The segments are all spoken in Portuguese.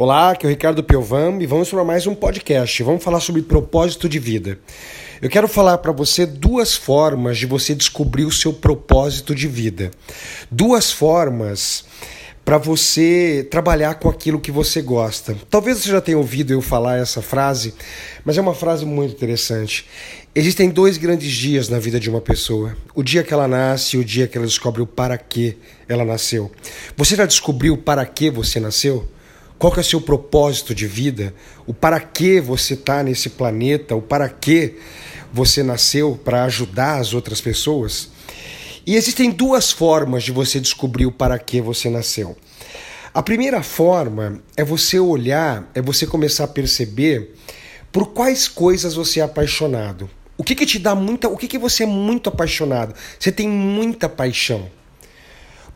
Olá, aqui é o Ricardo Piovam e vamos para mais um podcast. Vamos falar sobre propósito de vida. Eu quero falar para você duas formas de você descobrir o seu propósito de vida. Duas formas para você trabalhar com aquilo que você gosta. Talvez você já tenha ouvido eu falar essa frase, mas é uma frase muito interessante. Existem dois grandes dias na vida de uma pessoa: o dia que ela nasce e o dia que ela descobre o para que ela nasceu. Você já descobriu para que você nasceu? Qual que é o seu propósito de vida? O para que você está nesse planeta? O para que você nasceu para ajudar as outras pessoas? E existem duas formas de você descobrir o para que você nasceu. A primeira forma é você olhar, é você começar a perceber por quais coisas você é apaixonado. O que, que te dá muita. O que, que você é muito apaixonado? Você tem muita paixão.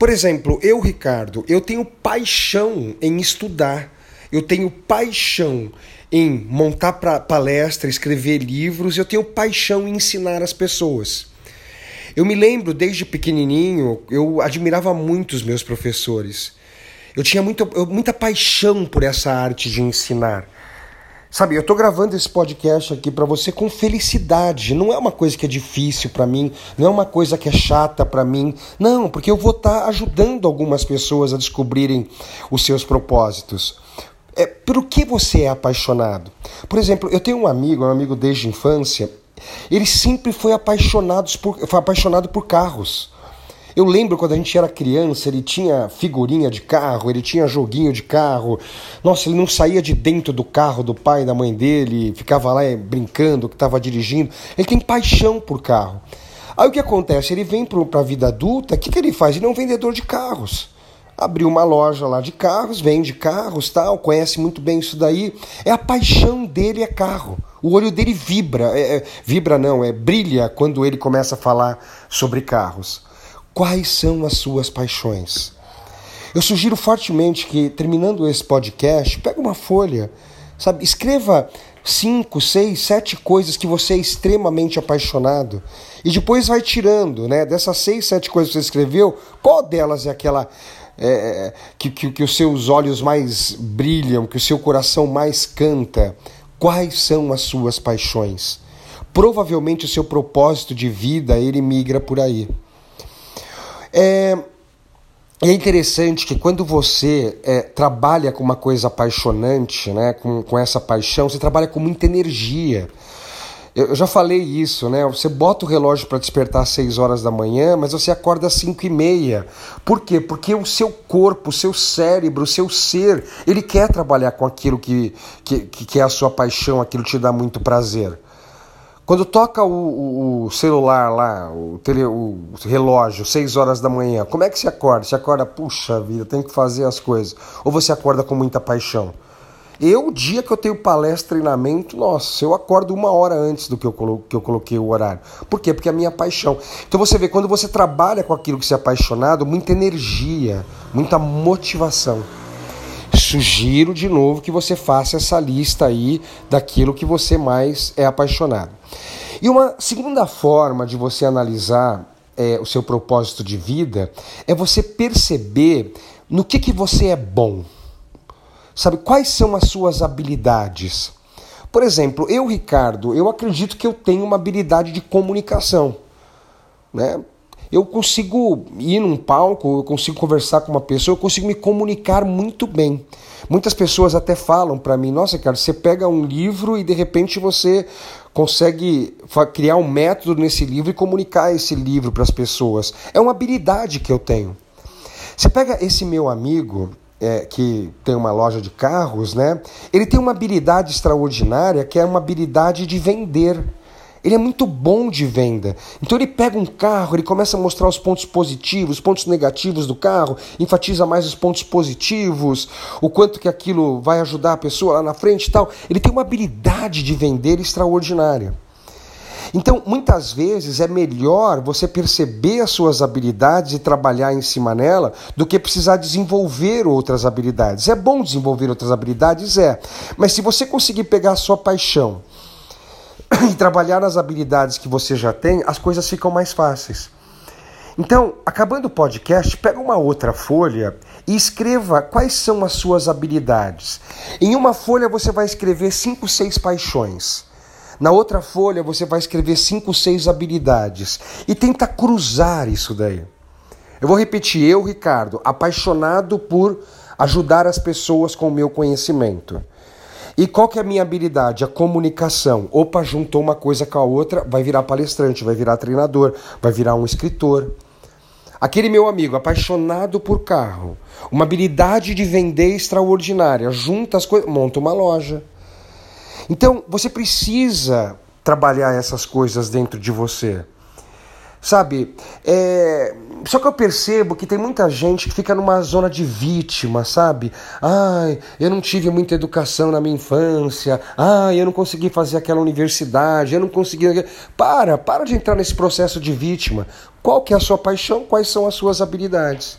Por exemplo, eu, Ricardo, eu tenho paixão em estudar, eu tenho paixão em montar palestra, escrever livros, eu tenho paixão em ensinar as pessoas. Eu me lembro desde pequenininho, eu admirava muito os meus professores. Eu tinha muita, muita paixão por essa arte de ensinar. Sabe, eu estou gravando esse podcast aqui para você com felicidade. Não é uma coisa que é difícil para mim, não é uma coisa que é chata para mim. Não, porque eu vou estar tá ajudando algumas pessoas a descobrirem os seus propósitos. É, por que você é apaixonado? Por exemplo, eu tenho um amigo, um amigo desde a infância, ele sempre foi apaixonado por, foi apaixonado por carros. Eu lembro quando a gente era criança, ele tinha figurinha de carro, ele tinha joguinho de carro. Nossa, ele não saía de dentro do carro do pai e da mãe dele, ficava lá eh, brincando, que estava dirigindo. Ele tem paixão por carro. Aí o que acontece? Ele vem para a vida adulta, o que, que ele faz? Ele é um vendedor de carros. Abriu uma loja lá de carros, vende carros, tal, conhece muito bem isso daí. É a paixão dele é carro. O olho dele vibra, é, é, vibra não, é brilha quando ele começa a falar sobre carros. Quais são as suas paixões? Eu sugiro fortemente que, terminando esse podcast, pegue uma folha, sabe? Escreva cinco, seis, sete coisas que você é extremamente apaixonado e depois vai tirando, né? Dessas seis, sete coisas que você escreveu, qual delas é aquela é, que, que, que os seus olhos mais brilham, que o seu coração mais canta? Quais são as suas paixões? Provavelmente o seu propósito de vida ele migra por aí. É, é interessante que quando você é, trabalha com uma coisa apaixonante, né, com, com essa paixão, você trabalha com muita energia. Eu, eu já falei isso, né? Você bota o relógio para despertar às 6 horas da manhã, mas você acorda às 5 e meia. Por quê? Porque o seu corpo, o seu cérebro, o seu ser, ele quer trabalhar com aquilo que, que, que é a sua paixão, aquilo que te dá muito prazer. Quando toca o, o, celular lá, o, tele, o relógio, 6 horas da manhã, como é que você acorda? Você acorda, puxa vida, tem que fazer as coisas. Ou você acorda com muita paixão? Eu, o dia que eu tenho palestra, treinamento, nossa, eu acordo uma hora antes do que eu, que eu coloquei o horário. Por quê? Porque é a minha paixão. Então você vê, quando você trabalha com aquilo que você é apaixonado, muita energia, muita motivação sugiro de novo que você faça essa lista aí daquilo que você mais é apaixonado. E uma segunda forma de você analisar é, o seu propósito de vida é você perceber no que, que você é bom. Sabe, quais são as suas habilidades? Por exemplo, eu, Ricardo, eu acredito que eu tenho uma habilidade de comunicação. Né? Eu consigo ir num palco, eu consigo conversar com uma pessoa, eu consigo me comunicar muito bem. Muitas pessoas até falam para mim: nossa, cara, você pega um livro e de repente você consegue criar um método nesse livro e comunicar esse livro para as pessoas. É uma habilidade que eu tenho. Você pega esse meu amigo, é, que tem uma loja de carros, né? Ele tem uma habilidade extraordinária que é uma habilidade de vender. Ele é muito bom de venda. Então ele pega um carro, ele começa a mostrar os pontos positivos, os pontos negativos do carro, enfatiza mais os pontos positivos, o quanto que aquilo vai ajudar a pessoa lá na frente e tal. Ele tem uma habilidade de vender extraordinária. Então, muitas vezes é melhor você perceber as suas habilidades e trabalhar em cima nela do que precisar desenvolver outras habilidades. É bom desenvolver outras habilidades, é, mas se você conseguir pegar a sua paixão, e trabalhar nas habilidades que você já tem, as coisas ficam mais fáceis. Então, acabando o podcast, pega uma outra folha e escreva quais são as suas habilidades. Em uma folha você vai escrever cinco, seis paixões. Na outra folha você vai escrever cinco, seis habilidades e tenta cruzar isso daí. Eu vou repetir, eu, Ricardo, apaixonado por ajudar as pessoas com o meu conhecimento. E qual que é a minha habilidade? A comunicação. Opa, juntou uma coisa com a outra, vai virar palestrante, vai virar treinador, vai virar um escritor. Aquele meu amigo apaixonado por carro, uma habilidade de vender extraordinária, junta as coisas, monta uma loja. Então, você precisa trabalhar essas coisas dentro de você. Sabe? É... Só que eu percebo que tem muita gente que fica numa zona de vítima, sabe? Ai, eu não tive muita educação na minha infância. Ai, eu não consegui fazer aquela universidade. Eu não consegui. Para, para de entrar nesse processo de vítima. Qual que é a sua paixão? Quais são as suas habilidades?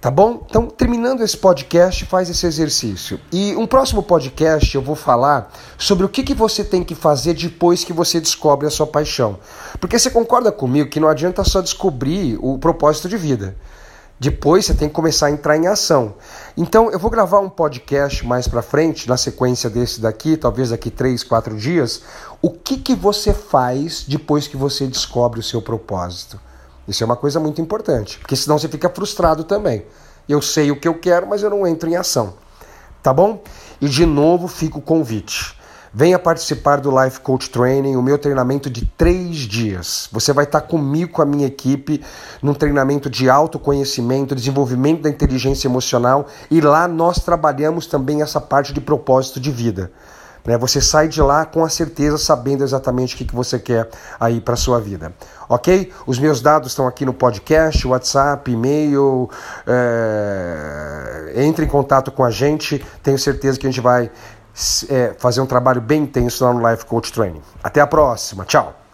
Tá bom? Então, terminando esse podcast, faz esse exercício. E um próximo podcast eu vou falar sobre o que, que você tem que fazer depois que você descobre a sua paixão. Porque você concorda comigo que não adianta só descobrir o propósito de vida. Depois você tem que começar a entrar em ação. Então eu vou gravar um podcast mais para frente, na sequência desse daqui, talvez daqui três, quatro dias. O que, que você faz depois que você descobre o seu propósito? Isso é uma coisa muito importante, porque senão você fica frustrado também. Eu sei o que eu quero, mas eu não entro em ação. Tá bom? E de novo fica o convite. Venha participar do Life Coach Training, o meu treinamento de três dias. Você vai estar comigo, com a minha equipe, num treinamento de autoconhecimento, desenvolvimento da inteligência emocional e lá nós trabalhamos também essa parte de propósito de vida. Né? Você sai de lá com a certeza, sabendo exatamente o que, que você quer aí para sua vida. Ok? Os meus dados estão aqui no podcast, WhatsApp, e-mail. É... Entre em contato com a gente. Tenho certeza que a gente vai é, fazer um trabalho bem intenso lá no Life Coach Training. Até a próxima. Tchau.